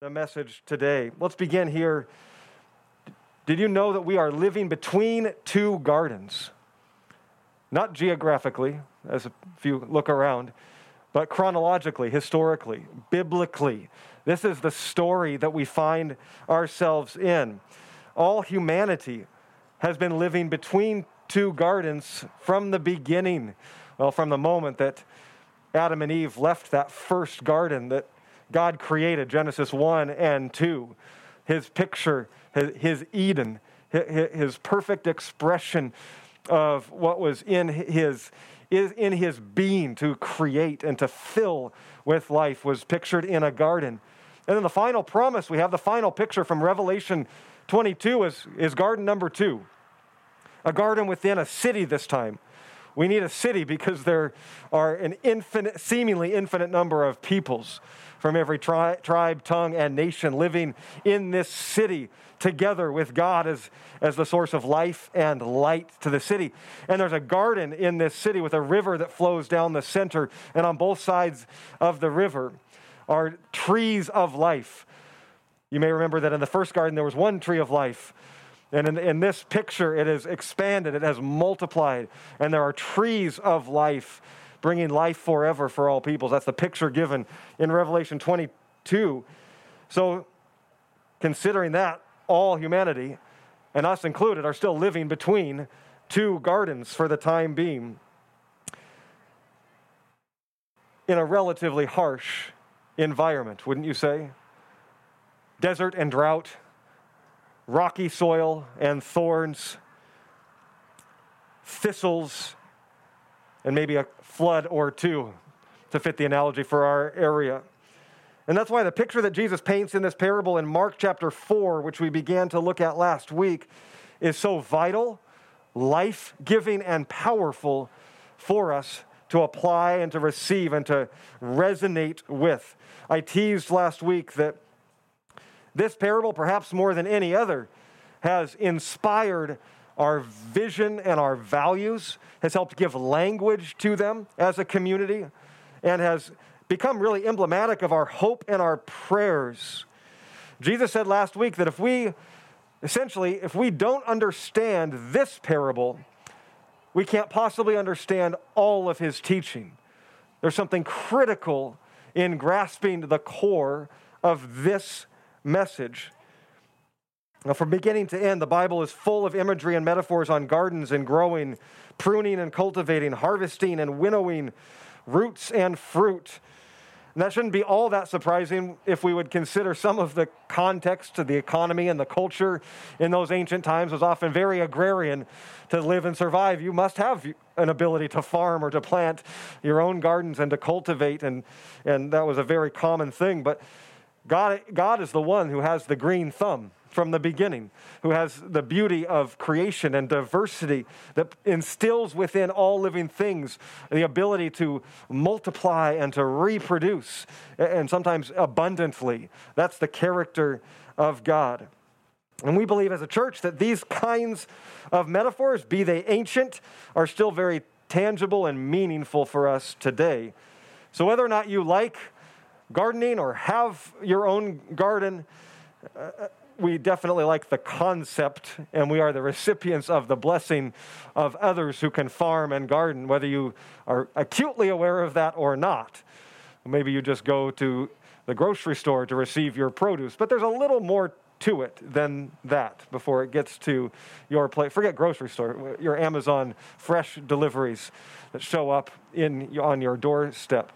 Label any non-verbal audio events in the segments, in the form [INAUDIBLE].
the message today. Let's begin here. Did you know that we are living between two gardens? Not geographically, as if you look around, but chronologically, historically, biblically. This is the story that we find ourselves in. All humanity has been living between two gardens from the beginning. Well, from the moment that Adam and Eve left that first garden that God created, Genesis 1 and 2, his picture, his, Eden, his perfect expression of what was in his is in his being to create and to fill with life was pictured in a garden. And then the final promise, we have the final picture from Revelation 22 is, is garden number two. A garden within a city this time. We need a city because there are an infinite, seemingly infinite number of peoples from every tri- tribe, tongue, and nation living in this city together with God as, as the source of life and light to the city. And there's a garden in this city with a river that flows down the center, and on both sides of the river are trees of life. You may remember that in the first garden there was one tree of life. And in, in this picture, it has expanded, it has multiplied, and there are trees of life bringing life forever for all peoples. That's the picture given in Revelation 22. So, considering that, all humanity, and us included, are still living between two gardens for the time being in a relatively harsh environment, wouldn't you say? Desert and drought, rocky soil and thorns, thistles, and maybe a flood or two to fit the analogy for our area. And that's why the picture that Jesus paints in this parable in Mark chapter 4, which we began to look at last week, is so vital, life giving, and powerful for us to apply and to receive and to resonate with. I teased last week that this parable, perhaps more than any other, has inspired our vision and our values, has helped give language to them as a community, and has become really emblematic of our hope and our prayers. Jesus said last week that if we, essentially, if we don't understand this parable, we can't possibly understand all of his teaching. There's something critical in grasping the core of this message. Now, from beginning to end, the Bible is full of imagery and metaphors on gardens and growing, pruning and cultivating, harvesting and winnowing roots and fruit. And that shouldn't be all that surprising if we would consider some of the context to the economy and the culture in those ancient times was often very agrarian. To live and survive, you must have an ability to farm or to plant your own gardens and to cultivate, and, and that was a very common thing. But God, God is the one who has the green thumb from the beginning, who has the beauty of creation and diversity that instills within all living things the ability to multiply and to reproduce, and sometimes abundantly. That's the character of God. And we believe as a church that these kinds of metaphors, be they ancient, are still very tangible and meaningful for us today. So whether or not you like gardening or have your own garden, uh, we definitely like the concept, and we are the recipients of the blessing of others who can farm and garden, whether you are acutely aware of that or not. Maybe you just go to the grocery store to receive your produce, but there's a little more to it than that before it gets to your plate. Forget grocery store, your Amazon fresh deliveries that show up in, on your doorstep.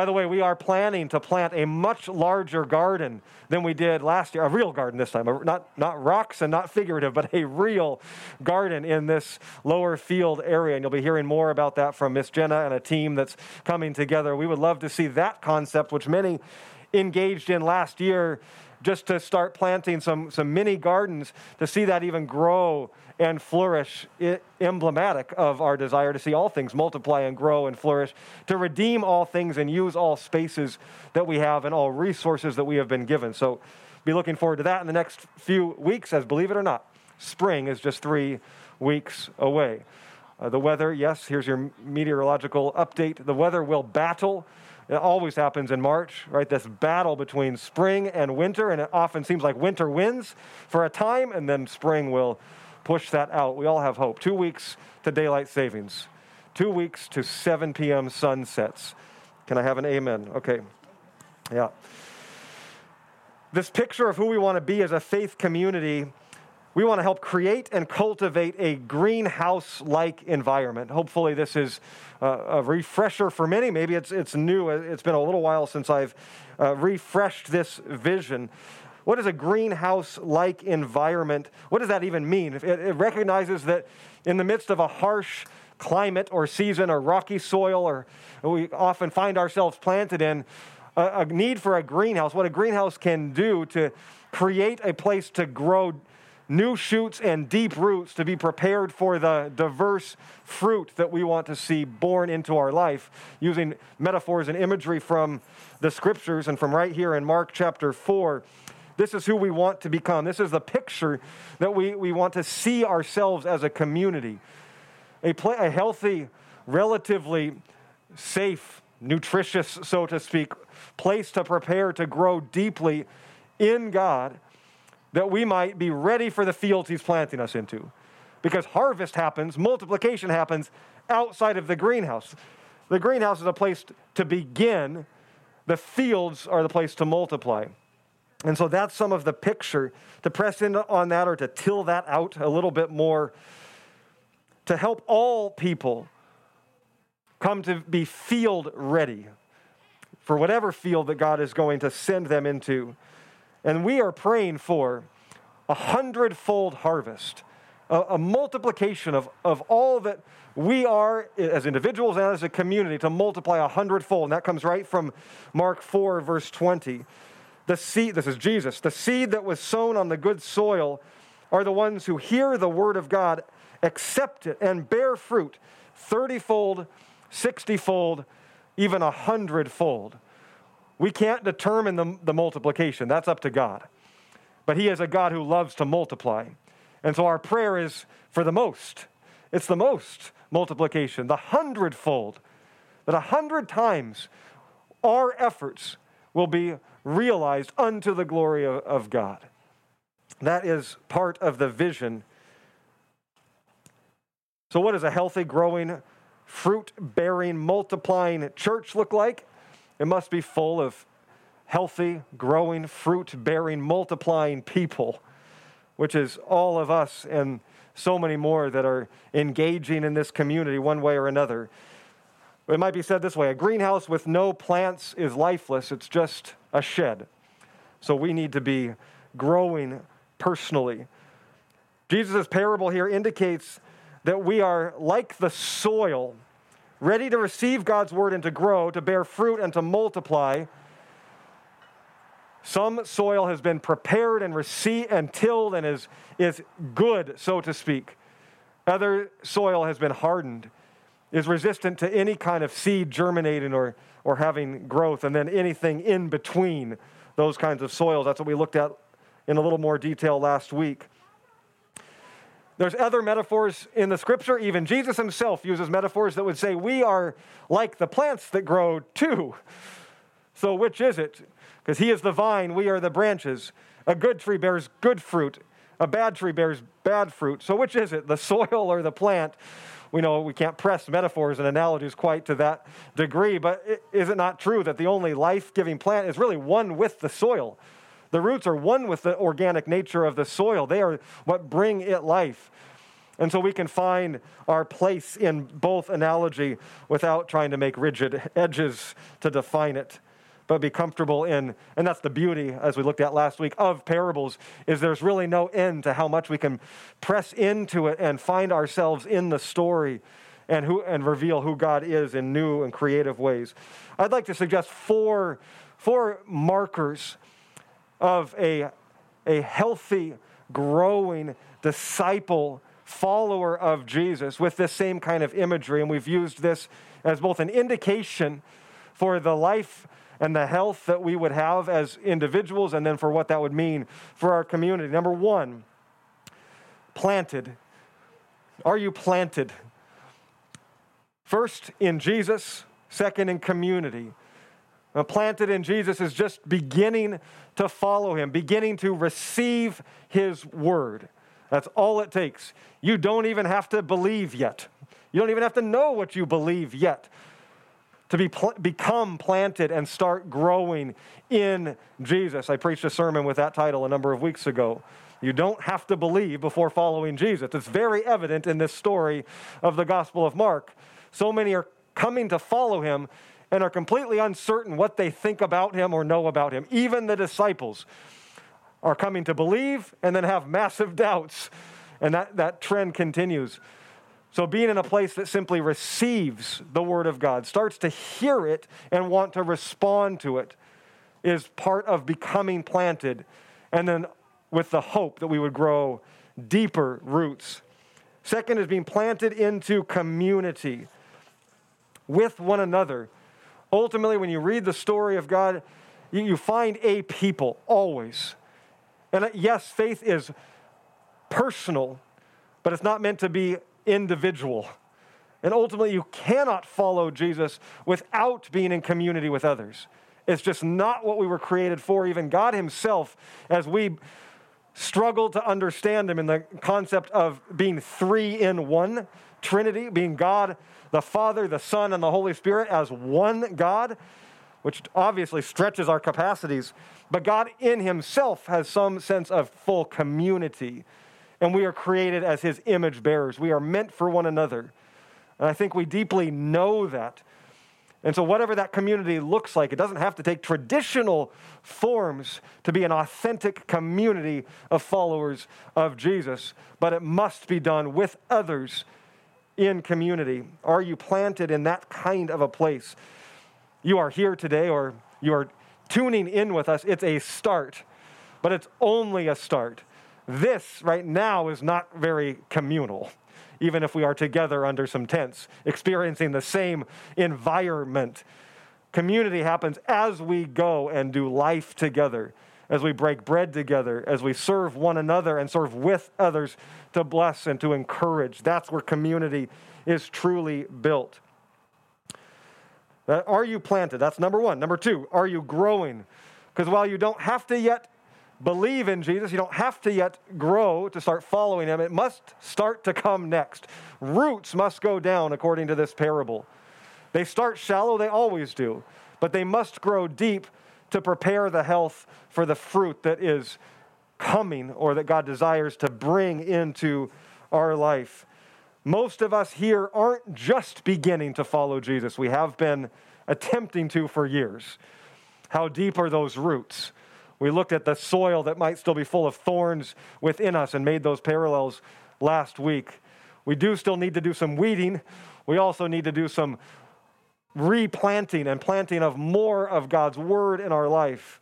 By the way, we are planning to plant a much larger garden than we did last year, a real garden this time, not, not rocks and not figurative, but a real garden in this lower field area. And you'll be hearing more about that from Miss Jenna and a team that's coming together. We would love to see that concept, which many engaged in last year, just to start planting some, some mini gardens to see that even grow and flourish, emblematic of our desire to see all things multiply and grow and flourish, to redeem all things and use all spaces that we have and all resources that we have been given. So be looking forward to that in the next few weeks, as believe it or not, spring is just three weeks away. Uh, the weather, yes, here's your meteorological update. The weather will battle It always happens in March, right? This battle between spring and winter, and it often seems like winter wins for a time, and then spring will push that out. We all have hope. Two weeks to daylight savings, two weeks to 7 p.m. sunsets. Can I have an amen? Okay. Yeah. This picture of who we want to be as a faith community we want to help create and cultivate a greenhouse like environment. Hopefully, this is a refresher for many. Maybe it's, it's new. It's been a little while since I've uh, refreshed this vision. What is a greenhouse like environment? What does that even mean? It, it recognizes that in the midst of a harsh climate or season or rocky soil, or we often find ourselves planted in, a, a need for a greenhouse, what a greenhouse can do to create a place to grow new shoots and deep roots to be prepared for the diverse fruit that we want to see born into our life, using metaphors and imagery from the scriptures and from right here in Mark chapter 4. This is who we want to become. This is the picture that we, we want to see ourselves as a community. A, a healthy, relatively safe, nutritious, so to speak, place to prepare to grow deeply in God that we might be ready for the fields he's planting us into. Because harvest happens, multiplication happens outside of the greenhouse. The greenhouse is a place to begin, the fields are the place to multiply. And so that's some of the picture to press in on that or to till that out a little bit more to help all people come to be field ready for whatever field that God is going to send them into. And we are praying for a hundredfold harvest, a, a, multiplication of, of all that we are as individuals and as a community to multiply a hundredfold. And that comes right from Mark 4, verse 20. The seed, this is Jesus, the seed that was sown on the good soil are the ones who hear the word of God, accept it, and bear fruit 30 fold, 60 fold, even a hundredfold. We can't determine the, the multiplication. That's up to God. But He is a God who loves to multiply. And so our prayer is for the most. It's the most multiplication, the hundredfold, that a hundred times our efforts will be realized unto the glory of, of God. That is part of the vision. So, what does a healthy, growing, fruit bearing, multiplying church look like? It must be full of healthy, growing, fruit bearing, multiplying people, which is all of us and so many more that are engaging in this community one way or another. It might be said this way a greenhouse with no plants is lifeless, it's just a shed. So we need to be growing personally. Jesus' parable here indicates that we are like the soil ready to receive God's word and to grow, to bear fruit and to multiply. Some soil has been prepared and received and tilled and is, is good, so to speak. Other soil has been hardened, is resistant to any kind of seed germinating or, or having growth, and then anything in between those kinds of soils. That's what we looked at in a little more detail last week. There's other metaphors in the scripture. Even Jesus himself uses metaphors that would say we are like the plants that grow too. So, which is it? Because he is the vine, we are the branches. A good tree bears good fruit, a bad tree bears bad fruit. So, which is it, the [LAUGHS] soil or the plant? We know we can't press metaphors and analogies quite to that degree, but is it not true that the only life giving plant is really one with the soil? The roots are one with the organic nature of the soil, they are what bring it life. And so we can find our place in both analogy without trying to make rigid edges to define it, but be comfortable in. And that's the beauty, as we looked at last week, of parables, is there's really no end to how much we can press into it and find ourselves in the story and, who, and reveal who God is in new and creative ways. I'd like to suggest four, four markers of a, a healthy, growing disciple, follower of Jesus with this same kind of imagery. And we've used this as both an indication for the life and the health that we would have as individuals, and then for what that would mean for our community. Number one, planted. Are you planted? First, in Jesus, second, in community. Uh, planted in Jesus is just beginning to follow him, beginning to receive his word. That's all it takes. You don't even have to believe yet. You don't even have to know what you believe yet to be pl- become planted and start growing in Jesus. I preached a sermon with that title a number of weeks ago. You don't have to believe before following Jesus. It's very evident in this story of the Gospel of Mark. So many are coming to follow him and are completely uncertain what they think about him or know about him. Even the disciples are coming to believe and then have massive [LAUGHS] doubts. And that, that trend continues. So, being in a place that simply receives the Word of God, starts to hear it and want to respond to it, is part of becoming planted. And then with the hope that we would grow deeper roots. Second is being planted into community with one another. Ultimately, when you read the story of God, you find a people always. And uh, yes, faith is personal, but it's not meant to be individual. And ultimately, you cannot follow Jesus without being in community with others. It's just not what we were created for. Even God Himself, as we struggle to understand Him in the concept of being three in one Trinity, being God, the Father, the Son, and the Holy Spirit as one God, which obviously stretches our capacities. But God in Himself has some sense of full community and we are created as his image bearers. We are meant for one another. And I think we deeply know that. And so, whatever that community looks like, it doesn't have to take traditional forms to be an authentic community of followers of Jesus, but it must be done with others in community. Are you planted in that kind of a place? You are here today, or you are tuning in with us. It's a start, but it's only a start. This right now is not very communal, even if we are together under some tents, experiencing the same environment. Community happens as we go and do life together, as we break bread together, as we serve one another and serve with others to bless and to encourage. That's where community is truly built. Are you planted? That's number one. Number two, are you growing? Because while you don't have to yet believe in Jesus. You don't have to yet grow to start following him. It must start to come next. Roots must go down according to this parable. They start shallow, they always do, but they must grow deep to prepare the health for the fruit that is coming or that God desires to bring into our life. Most of us here aren't just beginning to follow Jesus, we have been attempting to for years. How deep are those roots? We looked at the soil that might still be full of thorns within us and made those parallels last week. We do still need to do some weeding. We also need to do some replanting and planting of more of God's word in our life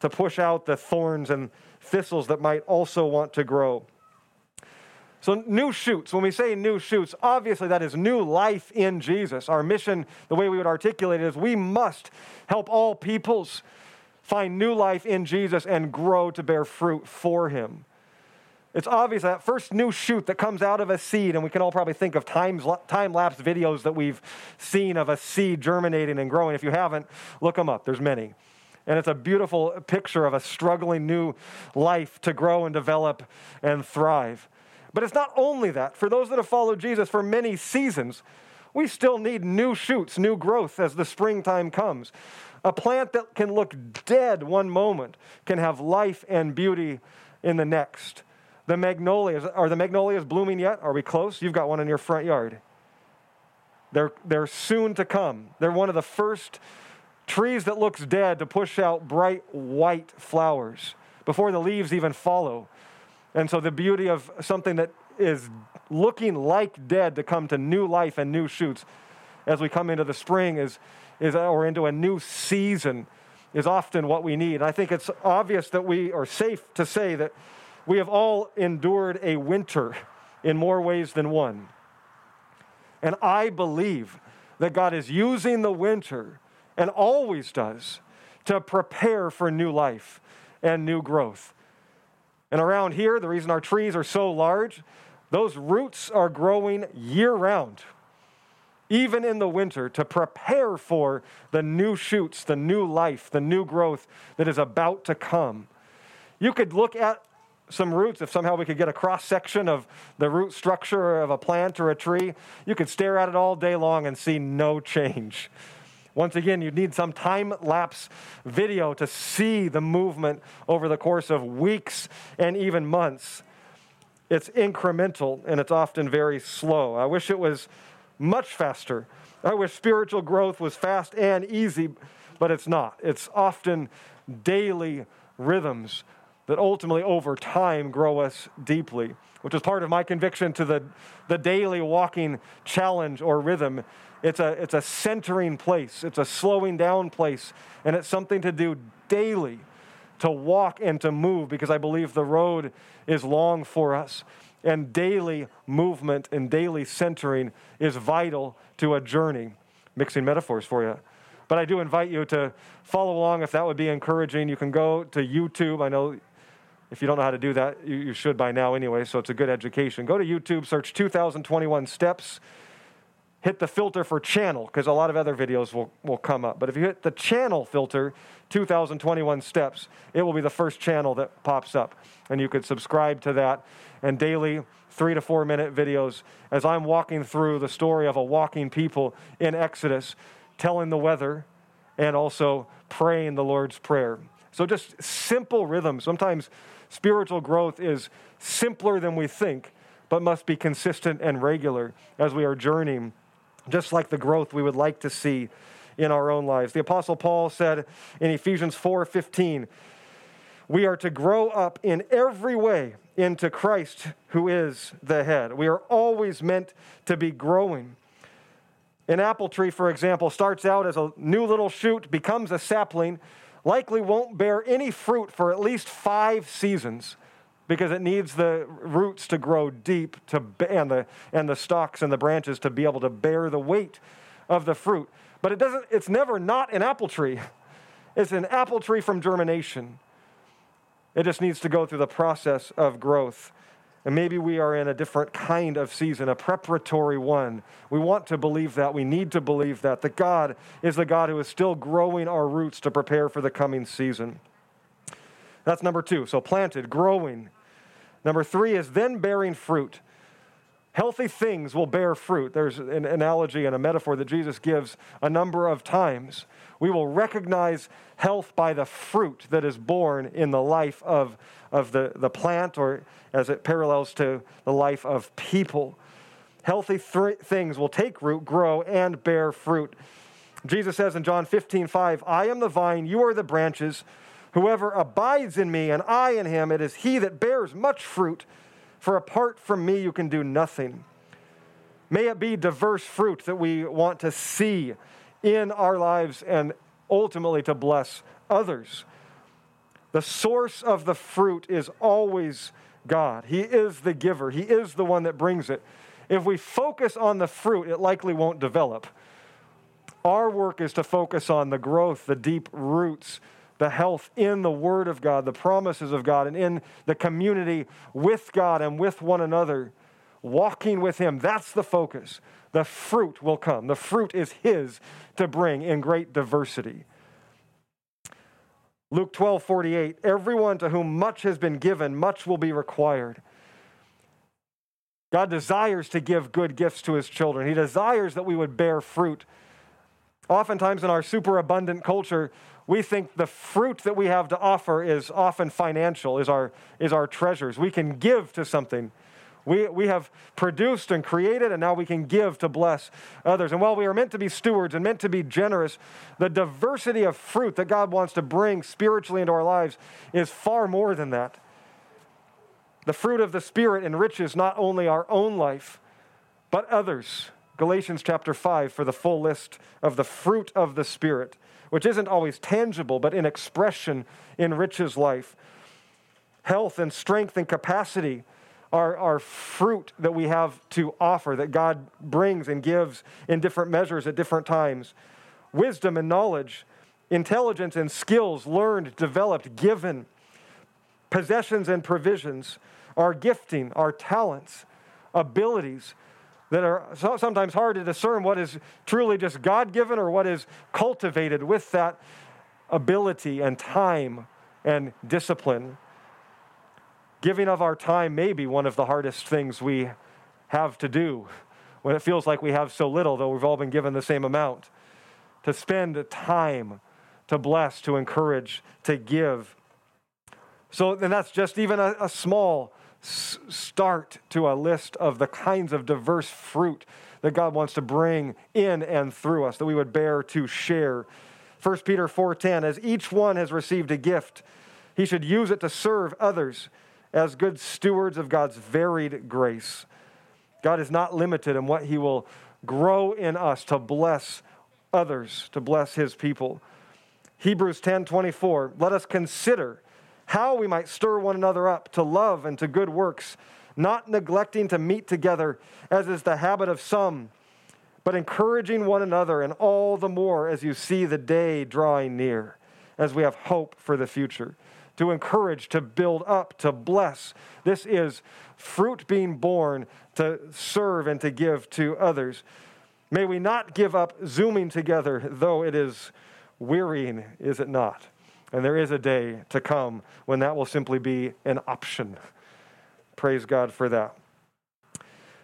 to push out the thorns and thistles that might also want to grow. So, new shoots, when we say new shoots, obviously that is new life in Jesus. Our mission, the way we would articulate it, is we must help all peoples find new life in Jesus and grow to bear fruit for Him. It's obvious that first new shoot that comes out of a seed, and we can all probably think of time lapse videos that we've seen of a seed germinating and growing. If you haven't, look them up, there's many. And it's a beautiful picture of a struggling new life to grow and develop and thrive. But it's not only that. For those that have followed Jesus for many seasons, we still need new shoots, new growth as the springtime comes. A plant that can look dead one moment can have life and beauty in the next. The magnolias, are the magnolias blooming yet? Are we close? You've got one in your front yard. They're, they're soon to come. They're one of the first trees that looks dead to push out bright white flowers before the leaves even follow. And so the beauty of something that is looking like dead to come to new life and new shoots as we come into the spring is is, or into a new season is often what we need. And I think it's obvious that we are safe to say that we have all endured a winter in more ways than one. And I believe that God is using the winter, and always does, to prepare for new life and new growth. And around here, the reason our trees are so large, those roots are growing year round. Even in the winter, to prepare for the new shoots, the new life, the new growth that is about to come. You could look at some roots, if somehow we could get a cross section of the root structure of a plant or a tree, you could stare at it all day long and see no change. Once again, you'd need some time lapse video to see the movement over the course of weeks and even months. It's incremental and it's often very slow. I wish it was much faster. I wish spiritual growth was fast and easy, but it's not. It's often daily rhythms that ultimately over time grow us deeply, which is part of my conviction to the, the daily walking challenge or rhythm. It's a, it's a centering place, it's a slowing down place, and it's something to do daily to walk and to move because I believe the road is long for us. And daily movement and daily centering is vital to a journey. Mixing metaphors for you. But I do invite you to follow along if that would be encouraging. You can go to YouTube. I know if you don't know how to do that, you, you should by now anyway, so it's a good education. Go to YouTube, search 2021 Steps, hit the filter for channel, because a lot of other videos will, will come up. But if you hit the channel filter, 2021 Steps, it will be the first channel that pops up. And you could subscribe to that and daily three to four minute videos as I'm walking through the story of a walking people in Exodus, telling the weather and also praying the Lord's Prayer. So just simple rhythms. Sometimes Spiritual growth is simpler than we think, but must be consistent and regular as we are journeying, just like the growth we would like to see in our own lives. The apostle Paul said in Ephesians 4:15, "We are to grow up in every way into Christ who is the head." We are always meant to be growing. An apple tree, for example, starts out as a new little shoot, becomes a sapling, likely won't bear any fruit for at least five seasons because it needs the roots to grow deep to, and, the, and the stalks and the branches to be able to bear the weight of the fruit. But it doesn't, it's never not an apple tree. [LAUGHS] It's an apple tree from germination. It just needs to go through the process of growth. And maybe we are in a different kind of season, a preparatory one. We want to believe that. We need to believe that. That God is the God who is still growing our roots to prepare for the coming season. That's number two. So planted, growing. Number three is then bearing fruit. Healthy things will bear fruit. There's an analogy and a metaphor that Jesus gives a number of times. We will recognize health by the fruit that is born in the life of, of the, the plant or as it parallels to the life of people. Healthy th- things will take root, grow, and bear fruit. Jesus says in John 15, 5, I am the vine, you are the branches. Whoever abides in me and I in him, it is he that bears much fruit, for apart from me you can do nothing. May it be diverse fruit that we want to see in our lives and ultimately to bless others. The source of the fruit is always God. He is the giver, He is the one that brings it. If we focus on the fruit, it likely won't develop. Our work is to focus on the growth, the deep roots, the health in the Word of God, the promises of God, and in the community with God and with one another, walking with Him. That's the focus the fruit will come. The fruit is His to bring in great diversity. Luke 12, 48, everyone to whom much has been given, much will be required. God desires to give good gifts to his children. He desires that we would bear fruit. Oftentimes in our superabundant culture, we think the fruit that we have to offer is often financial, is our, is our treasures. We can give to something. We, we have produced and created, and now we can give to bless others. And while we are meant to be stewards and meant to be generous, the diversity of fruit that God wants to bring spiritually into our lives is far more than that. The fruit of the Spirit enriches not only our own life, but others. Galatians chapter 5 for the full list of the fruit of the Spirit, which isn't always tangible, but in expression enriches life. Health and strength and capacity are, our fruit that we have to offer, that God brings and gives in different measures at different times. Wisdom and knowledge, intelligence and skills learned, developed, given, possessions and provisions, our gifting, our talents, abilities, that are sometimes hard to discern what is truly just God given or what is cultivated with that ability and time and discipline. Giving of our time may be one of the hardest things we have to do when it feels like we have so little, though we've all been given the same amount. To spend time to bless, to encourage, to give. So then that's just even a, a small start to a list of the kinds of diverse fruit that God wants to bring in and through us, that we would bear to share. 1 Peter 4:10 as each one has received a gift he should use it to serve others as good stewards of God's varied grace. God is not limited in what he will grow in us to bless others, to bless his people. Hebrews 10:24 Let us consider how we might stir one another up to love and to good works, not neglecting to meet together, as is the habit of some, but encouraging one another, and all the more as you see the day drawing near, as we have hope for the future. To encourage, to build up, to bless. This is fruit being born to serve and to give to others. May we not give up zooming together, though it is wearying, is it not? And there is a day to come when that will simply be an option. Praise God for that.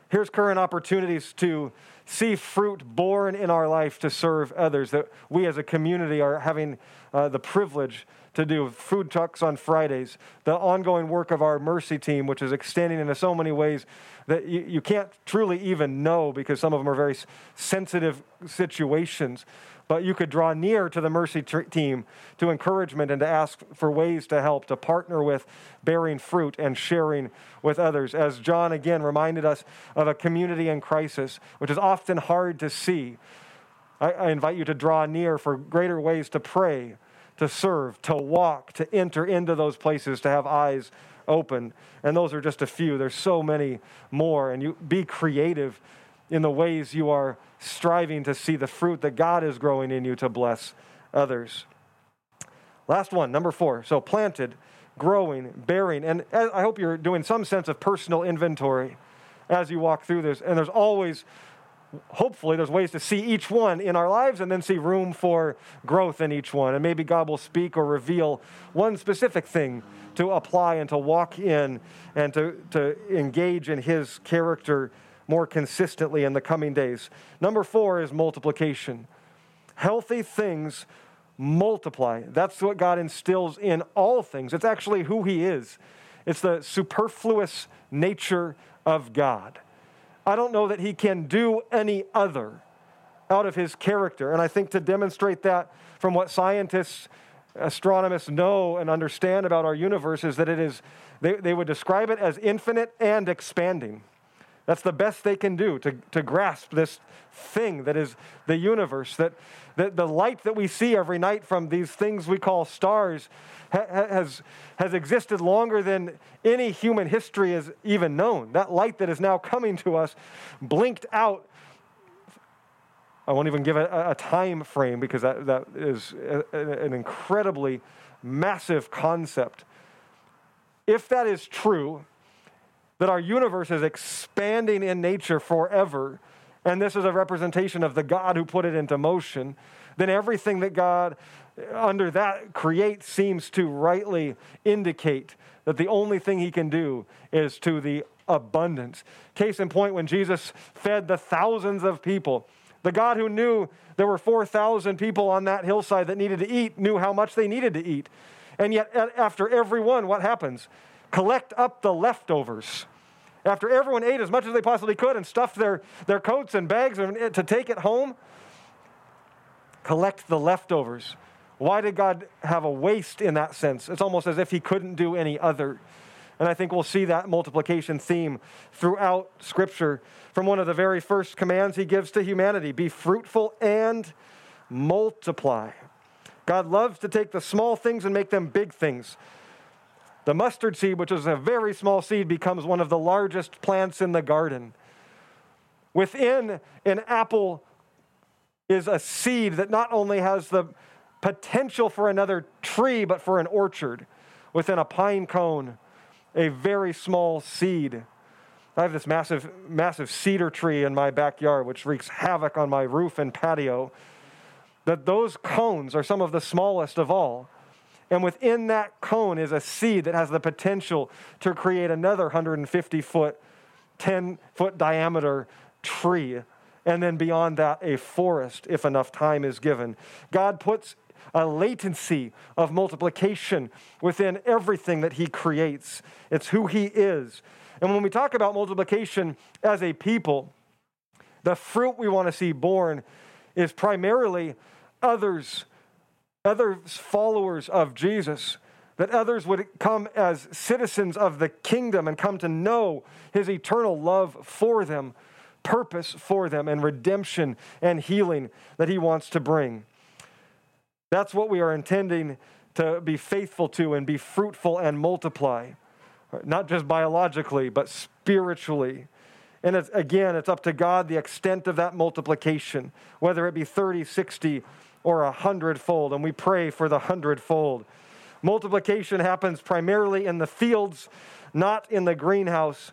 Here's current opportunities to see fruit born in our life to serve others, that we as a community are having uh, the privilege to do food trucks on Fridays, the ongoing work of our mercy team, which is extending into so many ways that you, you can't truly even know because some of them are very sensitive situations but you could draw near to the mercy team to encouragement and to ask for ways to help, to partner with bearing fruit and sharing with others. As John again reminded us of a community in crisis, which is often hard to see, I, I invite you to draw near for greater ways to pray, to serve, to walk, to enter into those places, to have eyes open. And those are just a few. There's so many more. And you be creative in the ways you are striving to see the fruit that God is growing in you to bless others. Last one, number four. So planted, growing, bearing. And I hope you're doing some sense of personal inventory as you walk through this. And there's always, hopefully, there's ways to see each one in our lives and then see room for growth in each one. And maybe God will speak or reveal one specific thing to apply and to walk in and to, to engage in His character more consistently in the coming days. Number four is multiplication. Healthy things multiply. That's what God instills in all things. It's actually who He is, it's the superfluous nature of God. I don't know that He can do any other out of His character. And I think to demonstrate that from what scientists, astronomers know and understand about our universe is that it is, they, they would describe it as infinite and expanding. That's the best they can do to, to grasp this thing that is the universe, that, that the light that we see every night from these things we call stars ha, has, has existed longer than any human history has even known. That light that is now coming to us blinked out. I won't even give a, a time frame because that, that is a, an incredibly massive concept. If that is true, that our universe is expanding in nature forever, and this is a representation of the God who put it into motion, then everything that God under that creates seems to rightly indicate that the only thing he can do is to the abundance. Case in point, when Jesus fed the thousands of people, the God who knew there were 4,000 people on that hillside that needed to eat knew how much they needed to eat. And yet, after every one, what happens? Collect up the leftovers. After everyone ate as much as they possibly could and stuffed their, their coats and bags to take it home, collect the leftovers. Why did God have a waste in that sense? It's almost as if He couldn't do any other. And I think we'll see that multiplication theme throughout Scripture from one of the very first commands He gives to humanity be fruitful and multiply. God loves to take the small things and make them big things. The mustard seed, which is a very small seed, becomes one of the largest plants in the garden. Within an apple is a seed that not only has the potential for another tree, but for an orchard. Within a pine cone, a very small seed. I have this massive, massive cedar tree in my backyard, which wreaks havoc on my roof and patio. That those cones are some of the smallest of all. And within that cone is a seed that has the potential to create another 150 foot, 10 foot diameter tree. And then beyond that, a forest, if enough time is given. God puts a latency of multiplication within everything that He creates. It's who He is. And when we talk about multiplication as a people, the fruit we want to see born is primarily others, others followers of Jesus, that others would come as citizens of the kingdom and come to know his eternal love for them, purpose for them, and redemption and healing that he wants to bring. That's what we are intending to be faithful to and be fruitful and multiply not just biologically, but spiritually. And it's, again, it's up to God the extent of that multiplication, whether it be 30, 60, or a hundredfold. And we pray for the hundredfold. Multiplication happens primarily in the fields, not in the greenhouse.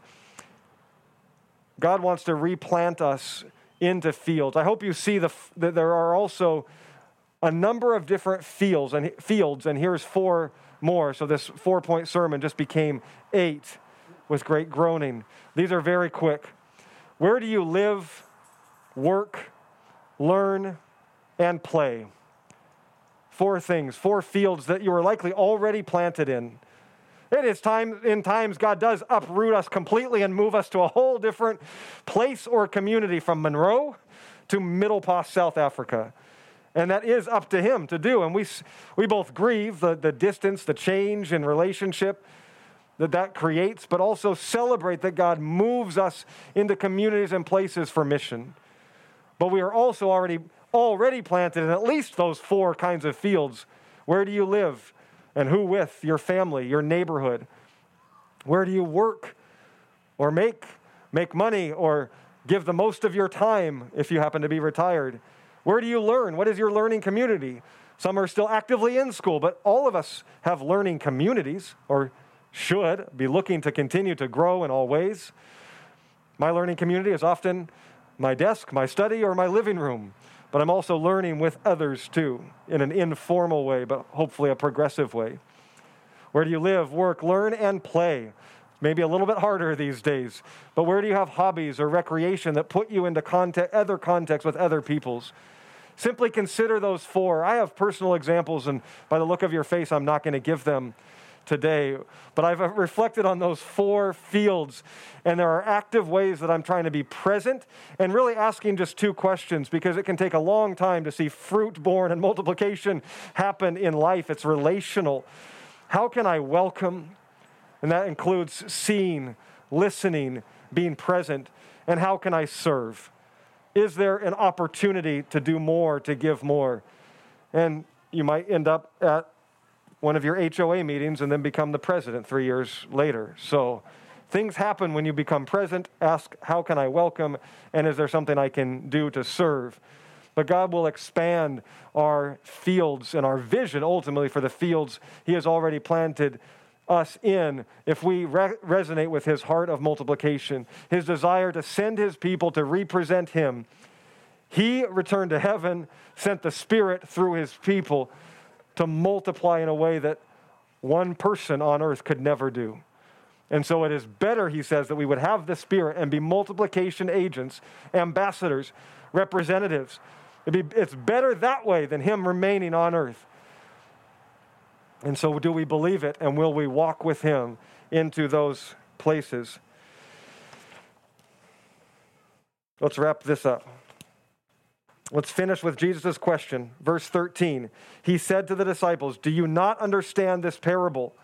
God wants to replant us into fields. I hope you see the, that there are also a number of different fields, and fields, and here's four more. So this four point sermon just became eight with great groaning. These are very quick. Where do you live, work, learn, and play? Four things, four fields that you are likely already planted in. It is time in times God does uproot us completely and move us to a whole different place or community from Monroe to Middle Pas, South Africa. And that is up to him to do. And we, we both grieve the, the distance, the change in relationship that that creates, but also celebrate that God moves us into communities and places for mission. But we are also already, already planted in at least those four kinds of fields. Where do you live? And who with? Your family, your neighborhood. Where do you work or make, make money or give the most of your time if you happen to be retired? Where do you learn? What is your learning community? Some are still actively in school, but all of us have learning communities or should be looking to continue to grow in all ways. My learning community is often my desk, my study, or my living room, but I'm also learning with others too in an informal way, but hopefully a progressive way. Where do you live, work, learn, and play? Maybe a little bit harder these days, but where do you have hobbies or recreation that put you into contact, other contexts with other peoples? Simply consider those four. I have personal examples, and by the look of your face, I'm not going to give them today. But I've reflected on those four fields, and there are active ways that I'm trying to be present and really asking just two questions because it can take a long time to see fruit born and multiplication happen in life. It's relational. How can I welcome? And that includes seeing, listening, being present. And how can I serve? Is there an opportunity to do more, to give more? And you might end up at one of your HOA meetings and then become the president three years later. So things happen when you become president. Ask, how can I welcome? And is there something I can do to serve? But God will expand our fields and our vision ultimately for the fields He has already planted us in if we re- resonate with his heart of multiplication, his desire to send his people to represent him. He returned to heaven, sent the Spirit through his people to multiply in a way that one person on earth could never do. And so it is better, he says, that we would have the Spirit and be multiplication agents, ambassadors, representatives. Be, it's better that way than him remaining on earth. And so, do we believe it and will we walk with him into those places? Let's wrap this up. Let's finish with Jesus' question. Verse 13. He said to the disciples, Do you not understand this parable?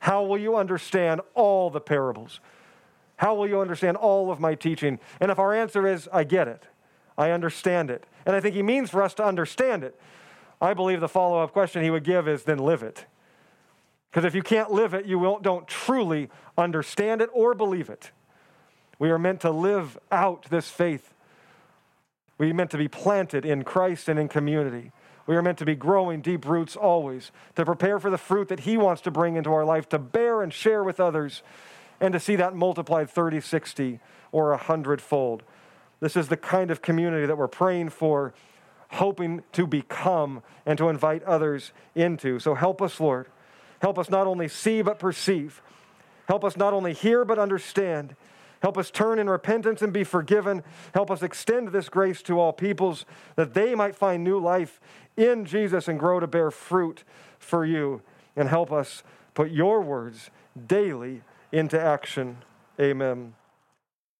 How will you understand all the parables? How will you understand all of my teaching? And if our answer is, I get it, I understand it, and I think he means for us to understand it, I believe the follow up question he would give is, Then live it. Because if you can't live it, you don't truly understand it or believe it. We are meant to live out this faith. We are meant to be planted in Christ and in community. We are meant to be growing deep roots always, to prepare for the fruit that He wants to bring into our life, to bear and share with others, and to see that multiplied 30, 60, or a hundredfold. This is the kind of community that we're praying for, hoping to become and to invite others into. So help us, Lord. Help us not only see but perceive. Help us not only hear but understand. Help us turn in repentance and be forgiven. Help us extend this grace to all peoples that they might find new life in Jesus and grow to bear fruit for you. And help us put your words daily into action. Amen.